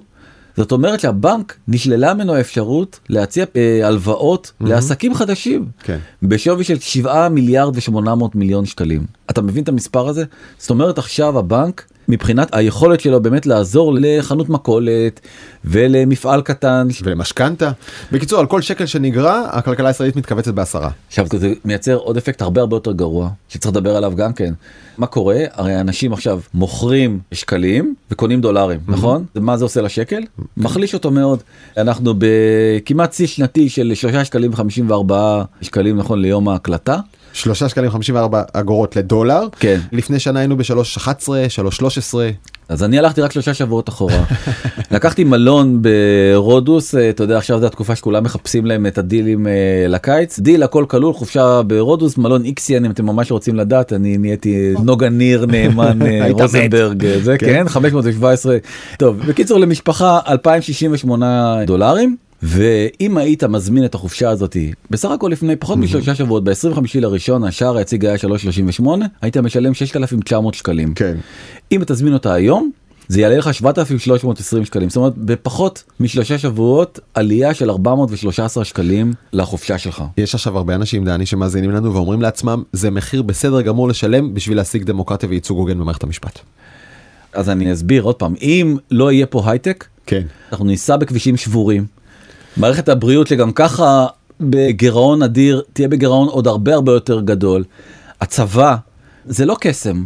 זאת אומרת שהבנק נשללה ממנו האפשרות להציע אה, הלוואות לעסקים חדשים כן. בשווי של 7 מיליארד ו800 מיליון שקלים. אתה מבין את המספר הזה? זאת אומרת עכשיו הבנק מבחינת היכולת שלו באמת לעזור לחנות מכולת ולמפעל קטן. ולמשכנתה. בקיצור, על כל שקל שנגרע, הכלכלה הישראלית מתכווצת בעשרה. עכשיו זה מייצר עוד אפקט הרבה הרבה יותר גרוע שצריך לדבר עליו גם כן. מה קורה? הרי אנשים עכשיו מוכרים שקלים וקונים דולרים, נכון? מה זה עושה לשקל? מחליש אותו מאוד. אנחנו בכמעט שיא שנתי של 3 שקלים ו54 שקלים נכון ליום ההקלטה. שלושה שקלים 54 אגורות לדולר. כן. לפני שנה היינו ב-3.11, 3.13. אז אני הלכתי רק שלושה שבועות אחורה. לקחתי מלון ברודוס, אה, אתה יודע עכשיו זו התקופה שכולם מחפשים להם את הדילים אה, לקיץ, דיל הכל כלול, חופשה ברודוס, מלון איקסיאן אם אתם ממש רוצים לדעת, אני נהייתי נוגה ניר נאמן אה. רוזנברג, זה כן. כן, 517. טוב, בקיצור למשפחה 2068 דולרים. ואם היית מזמין את החופשה הזאתי בסך הכל לפני פחות משלושה שבועות ב-25 לראשון השער היציג היה 3.38 היית משלם 6,900 שקלים. כן. אם תזמין אותה היום זה יעלה לך 7,320 שקלים זאת אומרת בפחות משלושה שבועות עלייה של 413 שקלים לחופשה שלך. יש עכשיו הרבה אנשים דני שמאזינים לנו ואומרים לעצמם זה מחיר בסדר גמור לשלם בשביל להשיג דמוקרטיה וייצוג הוגן במערכת המשפט. אז אני אסביר עוד פעם אם לא יהיה פה הייטק כן. אנחנו ניסע בכבישים שבורים. מערכת הבריאות שגם ככה בגירעון אדיר תהיה בגירעון עוד הרבה הרבה יותר גדול. הצבא זה לא קסם.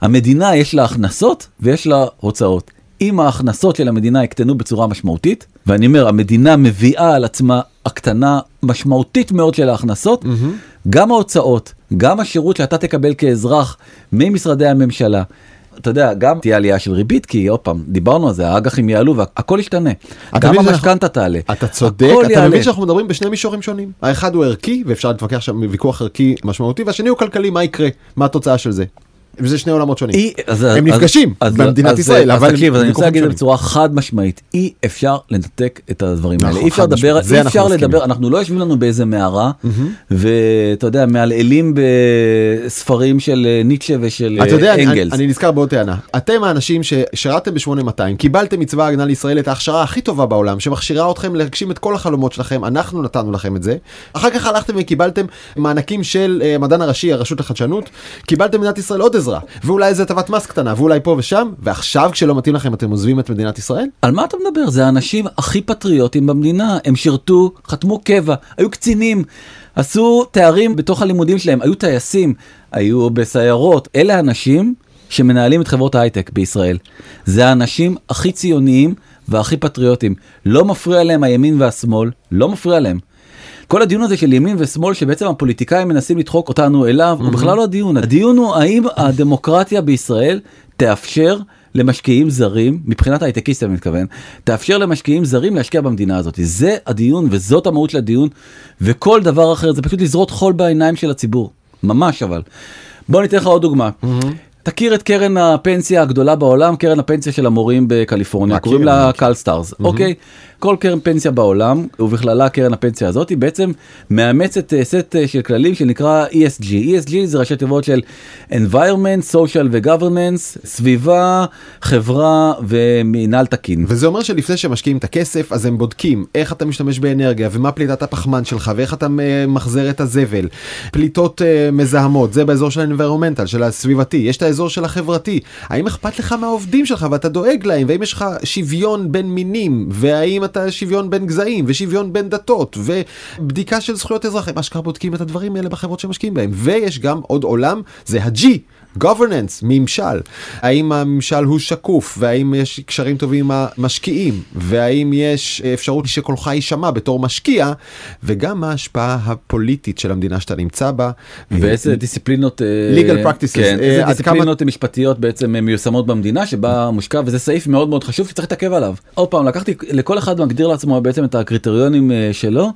המדינה יש לה הכנסות ויש לה הוצאות. אם ההכנסות של המדינה יקטנו בצורה משמעותית, ואני אומר המדינה מביאה על עצמה הקטנה משמעותית מאוד של ההכנסות, גם ההוצאות, גם השירות שאתה תקבל כאזרח ממשרדי הממשלה. אתה יודע, גם תהיה עלייה של ריבית, כי עוד פעם, דיברנו על זה, האג"חים יעלו והכל ישתנה. גם מבין שאנחנו- המשכנתה תעלה. אתה צודק, אתה יעלה. מבין שאנחנו מדברים בשני מישורים שונים. האחד הוא ערכי ואפשר להתווכח שם ויכוח ערכי משמעותי והשני הוא כלכלי מה יקרה מה התוצאה של זה. וזה שני עולמות שונים. אי, אז, הם אז- נפגשים אז- במדינת אז- ישראל, אז אבל תקשיב, אז אני רוצה להגיד. בצורה חד משמעית, אי אפשר לנתק את הדברים האלה, נכון, אי אפשר לדבר, אי אפשר. לדבר, אנחנו לא יושבים לנו באיזה מערה, ואתה יודע, מעלעלים בספרים של אה, ניטשה ושל אתה יודע, אה, אני, אנגלס. אני נזכר בעוד טענה. אתם האנשים ששירתם ב-8200, קיבלתם מצבא ההגנה לישראל את ההכשרה הכי טובה בעולם, שמכשירה אתכם להגשים את כל החלומות שלכם, אנחנו נתנו לכם את זה. אחר כך הלכתם וקיבלתם מענקים של אה, המדען הראשי, הרשות לחדשנות, קיבלתם במדינת ישראל עוד עזרה, ואולי איזה הטבת מס קטנה, ואולי פה ושם, ועכשיו כשלא מתאים לכם אתם עוזבים את מדינת ישראל? על מה אתה מדבר? זה האנשים הכי פטריוטים במדינה, הם שירתו, חתמו קבע, היו קצינים, עשו תארים בתוך הלימודים שלהם, היו טייסים, היו בסיירות, אלה האנשים שמנהלים את חברות ההייטק בישראל. זה האנשים הכי ציוניים והכי פטריוטים. לא מפריע להם הימין והשמאל, לא מפריע להם. כל הדיון הזה של ימין ושמאל שבעצם הפוליטיקאים מנסים לדחוק אותנו אליו הוא בכלל לא הדיון. הדיון הוא האם הדמוקרטיה בישראל תאפשר למשקיעים זרים מבחינת הייטקיסטים אני מתכוון תאפשר למשקיעים זרים להשקיע במדינה הזאת. זה הדיון וזאת המהות של הדיון וכל דבר אחר זה פשוט לזרות חול בעיניים של הציבור. ממש אבל. בוא ניתן לך עוד דוגמה. תכיר את קרן הפנסיה הגדולה בעולם קרן הפנסיה של המורים בקליפורניה מכיר, קוראים לה מכיר. CalSTRS אוקיי כל קרן פנסיה בעולם ובכללה קרן הפנסיה הזאת היא בעצם מאמצת אה, סט אה, של כללים שנקרא ESG ESG זה ראשי תיבות של environment social ו-governance סביבה חברה ומינהל תקין. וזה אומר שלפני שמשקיעים את הכסף אז הם בודקים איך אתה משתמש באנרגיה ומה פליטת הפחמן שלך ואיך אתה אה, מחזר את הזבל. פליטות מזהמות זה באזור של ה-environmental של הסביבתי יש את האזור של החברתי? האם אכפת לך מהעובדים שלך ואתה דואג להם? והאם יש לך שוויון בין מינים? והאם אתה שוויון בין גזעים? ושוויון בין דתות? ובדיקה של זכויות אזרחים אשכרה בודקים את הדברים האלה בחברות שמשקיעים בהם. ויש גם עוד עולם זה ה-G. Governance, ממשל, האם הממשל הוא שקוף והאם יש קשרים טובים עם המשקיעים והאם יש אפשרות שקולך יישמע בתור משקיע וגם מה ההשפעה הפוליטית של המדינה שאתה נמצא בה. ואיזה דיסציפלינות אה, Legal practices, כן, אה, איזה דיסציפלינות משפטיות בעצם אה, מיושמות במדינה שבה מושקע וזה סעיף מאוד מאוד חשוב שצריך להתעכב עליו. עוד פעם לקחתי לכל אחד מגדיר לעצמו בעצם את הקריטריונים אה, שלו.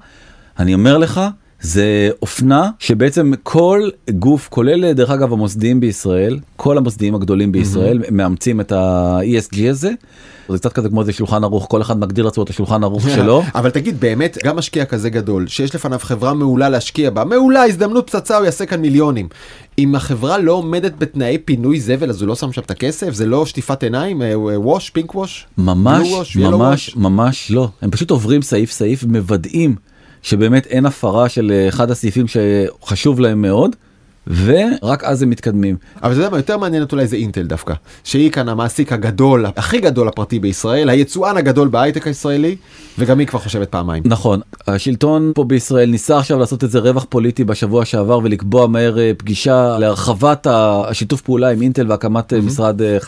אני אומר לך זה אופנה שבעצם כל גוף כולל דרך אגב המוסדיים בישראל כל המוסדיים הגדולים בישראל מאמצים את ה-ESG הזה. זה קצת כזה כמו איזה שולחן ערוך כל אחד מגדיר לעצמו את השולחן ערוך שלו. אבל תגיד באמת גם משקיע כזה גדול שיש לפניו חברה מעולה להשקיע בה מעולה הזדמנות פצצה הוא יעשה כאן מיליונים. אם החברה לא עומדת בתנאי פינוי זבל אז הוא לא שם שם את הכסף זה לא שטיפת עיניים ווש פינק וש ממש wash, ממש wash. ממש לא הם פשוט עוברים סעיף סעיף מוודאים שבאמת אין הפרה של אה, אחד הסעיפים שחשוב להם מאוד ורק אז הם מתקדמים. אבל אתה יודע מה יותר מעניינת אולי זה אינטל דווקא שהיא כאן המעסיק הגדול הכי גדול הפרטי בישראל היצואן הגדול בהייטק הישראלי וגם היא כבר חושבת פעמיים. נכון השלטון פה בישראל ניסה עכשיו לעשות איזה רווח פוליטי בשבוע שעבר ולקבוע מהר אה, פגישה להרחבת השיתוף פעולה עם אינטל והקמת אה, משרד אה,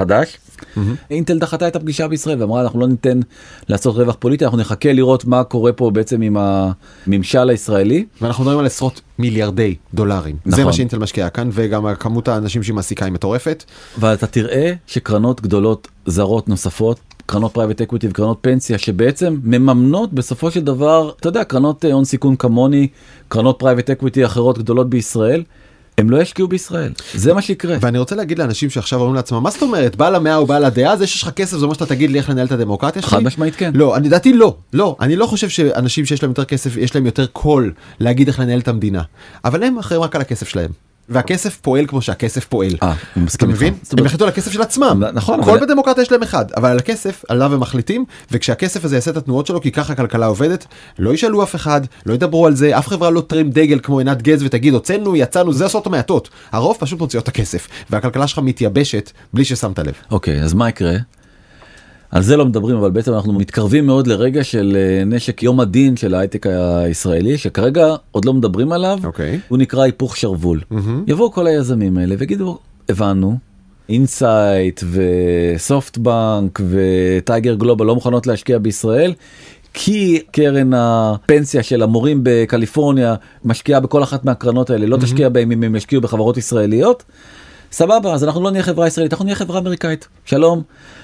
חדש. אינטל דחתה את הפגישה בישראל ואמרה אנחנו לא ניתן לעשות רווח פוליטי אנחנו נחכה לראות מה קורה פה בעצם עם הממשל הישראלי. ואנחנו מדברים על עשרות מיליארדי דולרים זה נכון. מה שאינטל משקיעה כאן וגם כמות האנשים שהיא מעסיקה היא מטורפת. ואתה תראה שקרנות גדולות זרות נוספות קרנות private equity וקרנות פנסיה שבעצם מממנות בסופו של דבר אתה יודע קרנות הון סיכון כמוני קרנות private equity אחרות גדולות בישראל. הם לא ישקיעו בישראל זה מה שיקרה ואני רוצה להגיד לאנשים שעכשיו אומרים לעצמם מה זאת אומרת בעל המאה הוא בעל הדעה זה שיש לך כסף זה אומר שאתה תגיד לי איך לנהל את הדמוקרטיה שלי. חד משמעית כן. לא אני דעתי לא לא אני לא חושב שאנשים שיש להם יותר כסף יש להם יותר קול להגיד איך לנהל את המדינה אבל הם אחראים רק על הכסף שלהם. והכסף פועל כמו שהכסף פועל. אה, אני אתה מסכים איתך. מבין? זאת אומרת- הם החליטו על הכסף של עצמם. נכון, כל בדמוקרטיה יש להם אחד אבל על הכסף עליו הם מחליטים וכשהכסף הזה יעשה את התנועות שלו כי ככה הכלכלה עובדת לא ישאלו אף אחד לא ידברו על זה אף חברה לא תרים דגל כמו עינת גז ותגיד הוצאנו יצאנו זה עושות המעטות הרוב פשוט מוציאות את הכסף והכלכלה שלך מתייבשת בלי ששמת לב. אוקיי אז מה יקרה? על זה לא מדברים אבל בעצם אנחנו מתקרבים מאוד לרגע של אה, נשק יום הדין של ההייטק הישראלי שכרגע עוד לא מדברים עליו אוקיי. הוא נקרא היפוך שרוול יבואו כל היזמים האלה ויגידו הבנו אינסייט וסופטבנק וטייגר גלובל לא מוכנות להשקיע בישראל. כי קרן הפנסיה של המורים בקליפורניה משקיעה בכל אחת מהקרנות האלה לא תשקיע בהם אם הם ישקיעו בחברות ישראליות. סבבה אז אנחנו לא נהיה חברה ישראלית אנחנו נהיה חברה אמריקאית שלום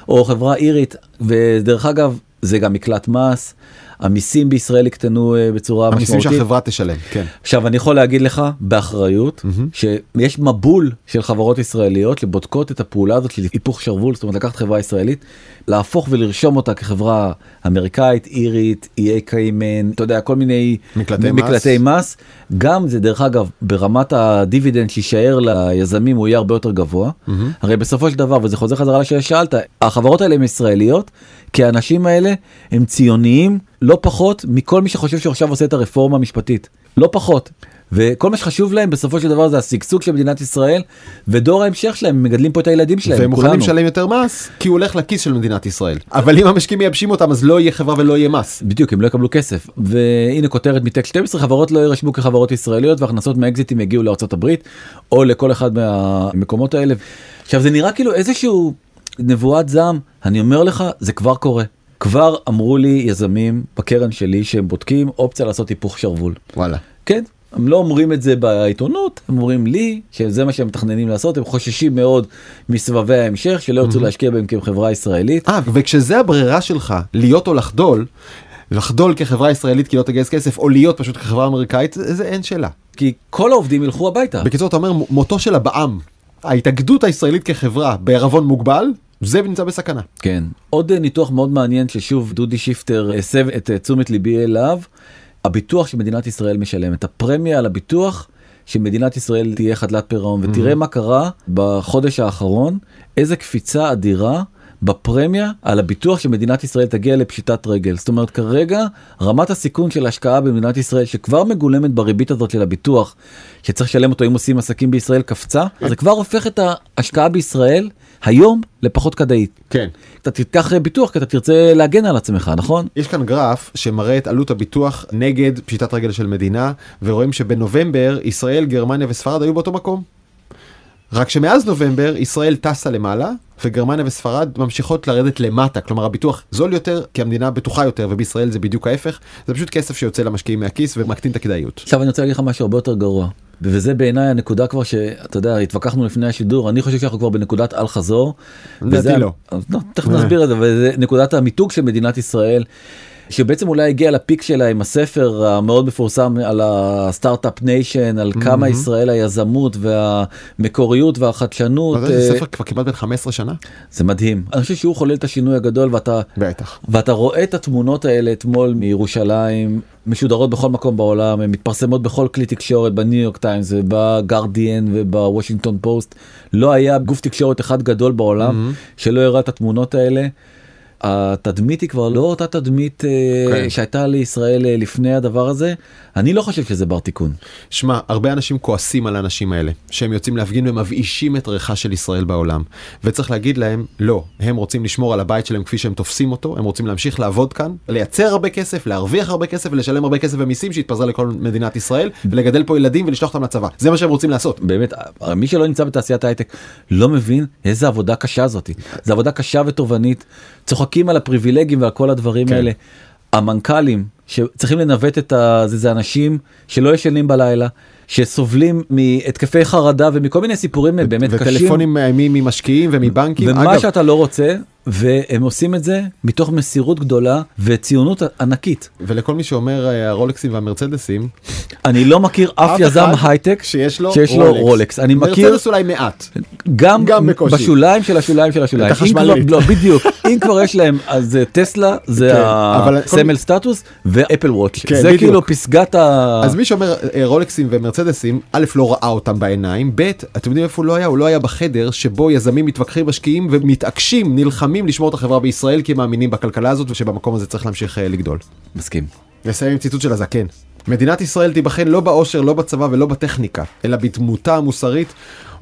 או חברה אירית ודרך אגב זה גם מקלט מס המיסים בישראל יקטנו אה, בצורה המיסים משמעותית. שהחברה תשלם כן. עכשיו אני יכול להגיד לך באחריות שיש מבול של חברות ישראליות שבודקות את הפעולה הזאת של היפוך שרוול זאת אומרת לקחת חברה ישראלית להפוך ולרשום אותה כחברה אמריקאית אירית איי קיימן אתה יודע כל מיני מקלטי מס. מקלטי מס גם זה דרך אגב ברמת הדיבידנד שיישאר ליזמים הוא יהיה הרבה יותר גבוה. הרי בסופו של דבר וזה חוזר חזרה לשאלה ששאלת החברות האלה הן ישראליות כי האנשים האלה הם ציוניים לא פחות מכל מי שחושב שהוא עכשיו עושה את הרפורמה המשפטית. לא פחות. וכל מה שחשוב להם בסופו של דבר זה השגשוג של מדינת ישראל ודור ההמשך שלהם הם מגדלים פה את הילדים שלהם והם מוכנים. לשלם יותר מס כי הוא הולך לכיס של מדינת ישראל אבל אם המשקיעים מייבשים אותם אז לא יהיה חברה ולא יהיה מס. בדיוק הם לא יקבלו כסף והנה כותרת מטק 12 חברות לא יירשמו כחברות ישראליות והכנסות מהאקזיטים יגיעו לארצות הברית או לכל אחד מהמקומות האלה. עכשיו זה נראה כאילו איזשהו נבואת זעם אני אומר לך זה כבר קורה כבר אמרו לי יזמים בקרן שלי שהם בודקים אופציה לעשות היפוך שרוול. וואלה. כן הם לא אומרים את זה בעיתונות הם אומרים לי שזה מה שהם מתכננים לעשות הם חוששים מאוד מסבבי ההמשך שלא ירצו להשקיע בהם כחברה ישראלית. אה וכשזה הברירה שלך להיות או לחדול. לחדול כחברה ישראלית כי לא תגייס כסף או להיות פשוט כחברה אמריקאית זה, זה אין שאלה. כי כל העובדים ילכו הביתה. בקיצור אתה אומר מותו של הבעם. ההתאגדות הישראלית כחברה בערבון מוגבל זה נמצא בסכנה. כן. עוד אה, ניתוח מאוד מעניין ששוב דודי שיפטר הסב את אה, תשומת ליבי אליו. הביטוח שמדינת ישראל משלמת, הפרמיה על הביטוח שמדינת ישראל תהיה חדלת פירעון. ותראה מה קרה בחודש האחרון איזה קפיצה אדירה בפרמיה על הביטוח שמדינת ישראל תגיע לפשיטת רגל. זאת אומרת כרגע רמת הסיכון של השקעה במדינת ישראל שכבר מגולמת בריבית הזאת של הביטוח שצריך לשלם אותו אם עושים עסקים בישראל קפצה. אז זה כבר הופך את ההשקעה בישראל היום לפחות כדאית. כן. אתה תיקח ביטוח כי אתה תרצה להגן על עצמך נכון? יש כאן גרף שמראה את עלות הביטוח נגד פשיטת רגל של מדינה ורואים שבנובמבר ישראל גרמניה וספרד היו באותו מקום. רק שמאז נובמבר ישראל טסה למעלה וגרמניה וספרד ממשיכות לרדת למטה כלומר הביטוח זול יותר כי המדינה בטוחה יותר ובישראל זה בדיוק ההפך זה פשוט כסף שיוצא למשקיעים מהכיס ומקטין את הכדאיות. עכשיו אני רוצה להגיד לך משהו הרבה יותר גרוע וזה בעיניי הנקודה כבר שאתה יודע התווכחנו לפני השידור אני חושב שאנחנו כבר בנקודת אל חזור. לדעתי לא. לא, תכף נסביר את זה וזה נקודת המיתוג של מדינת ישראל. שבעצם אולי הגיע ל peak שלה עם הספר המאוד מפורסם על ה start-up nation על כמה ישראל היזמות והמקוריות והחדשנות זה אה, ספר כבר כמעט בן 15 שנה? זה מדהים אני חושב שהוא חולל את השינוי הגדול ואתה בטח. ואתה רואה את התמונות האלה אתמול מירושלים משודרות בכל מקום בעולם הן מתפרסמות בכל כלי תקשורת בניו יורק טיימס ובגרדיאן ובוושינגטון פוסט לא היה גוף תקשורת אחד גדול בעולם שלא הראה את התמונות האלה. התדמית היא כבר לא אותה תדמית אה, כן. שהייתה לישראל אה, לפני הדבר הזה. אני לא חושב שזה בר תיקון. שמע, הרבה אנשים כועסים על האנשים האלה, שהם יוצאים להפגין ומבאישים את ריחה של ישראל בעולם. וצריך להגיד להם, לא, הם רוצים לשמור על הבית שלהם כפי שהם תופסים אותו, הם רוצים להמשיך לעבוד כאן, לייצר הרבה כסף, להרוויח הרבה כסף ולשלם הרבה כסף במיסים שיתפזר לכל מדינת ישראל, ולגדל פה ילדים ולשלוח אותם לצבא. זה מה שהם רוצים לעשות. באמת הרי מי שלא נמצא בתעשיית ההייטק לא מבין איזה עבודה קשה זאת. זו עבודה קשה ותובענית. צוחקים על הפריבילגים ועל כל הדברים כן. האלה. המנכ"לים שצריכים לנווט את ה... זה, זה אנשים שלא ישנים בלילה. שסובלים מהתקפי חרדה ומכל מיני סיפורים באמת קשים. וטלפונים מאיימים ממשקיעים ומבנקים. ומה אגב, שאתה לא רוצה והם עושים את זה מתוך מסירות גדולה וציונות ענקית. ולכל מי שאומר אה, הרולקסים והמרצדסים, אני לא מכיר אף יזם הייטק שיש לו שיש לו רולקס. אני מכיר מרצדס אולי מעט. גם, גם בקושי. בשוליים של השוליים של השוליים. את החשמלית. לא, בדיוק. אם כבר יש להם, אז זה טסלה, זה כן, אבל כל- הסמל סטטוס, ואפל וואץ'. כן, זה בדיוק. כאילו פסגת ה... אז מי שאומר אה, רולקסים ומרצדסים, א' לא ראה אותם בעיניים, ב' אתם יודעים איפה הוא לא היה? הוא לא היה בחדר שבו יזמים מתווכחים משקיעים ומתעקשים, נלחמים לשמור את החברה בישראל כי הם מאמינים בכלכלה הזאת ושבמקום הזה צריך להמשיך אה, לגדול. מסכים. נסיים עם ציטוט של הזקן. מדינת ישראל תיבחן לא באושר, לא בצבא ולא בטכניקה, אלא בדמותה המוסרית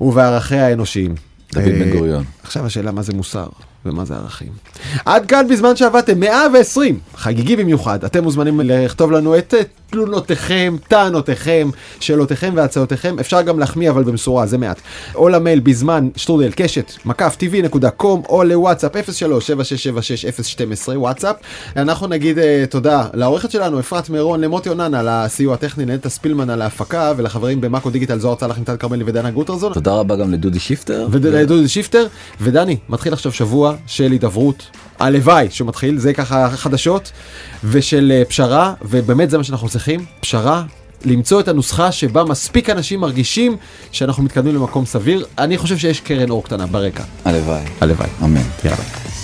ובערכיה האנושיים. דוד אה, בן גוריון. עכשיו השאלה מה זה מוסר ומה זה ערכים. עד כאן בזמן שעבדתם 120 חגיגי במיוחד אתם מוזמנים לכתוב לנו את אה, תלונותיכם, טענותיכם, שאלותיכם והצעותיכם אפשר גם להחמיא אבל במשורה זה מעט. או למייל בזמן שטרודל קשת מקף tv.com או לוואטסאפ 03-7676-012 וואטסאפ. אנחנו נגיד אה, תודה לעורכת שלנו אפרת מירון למוטי אונן על הסיוע הטכני לנטע ספילמן על ההפקה ולחברים במאקו דיגיטל זוהר צלח ניתן כרמלי ודנה גוטרזון. תודה רבה גם לדודי שיפטר. ודודי שיפטר ודני מתחיל עכשיו שבוע של הידברות הלוואי שמתחיל זה ככה חדשות ושל אה, פשרה ובאמת זה מה שאנחנו צריכים פשרה. למצוא את הנוסחה שבה מספיק אנשים מרגישים שאנחנו מתקדמים למקום סביר אני חושב שיש קרן אור קטנה ברקע הלוואי. הלוואי אמן. יאללה.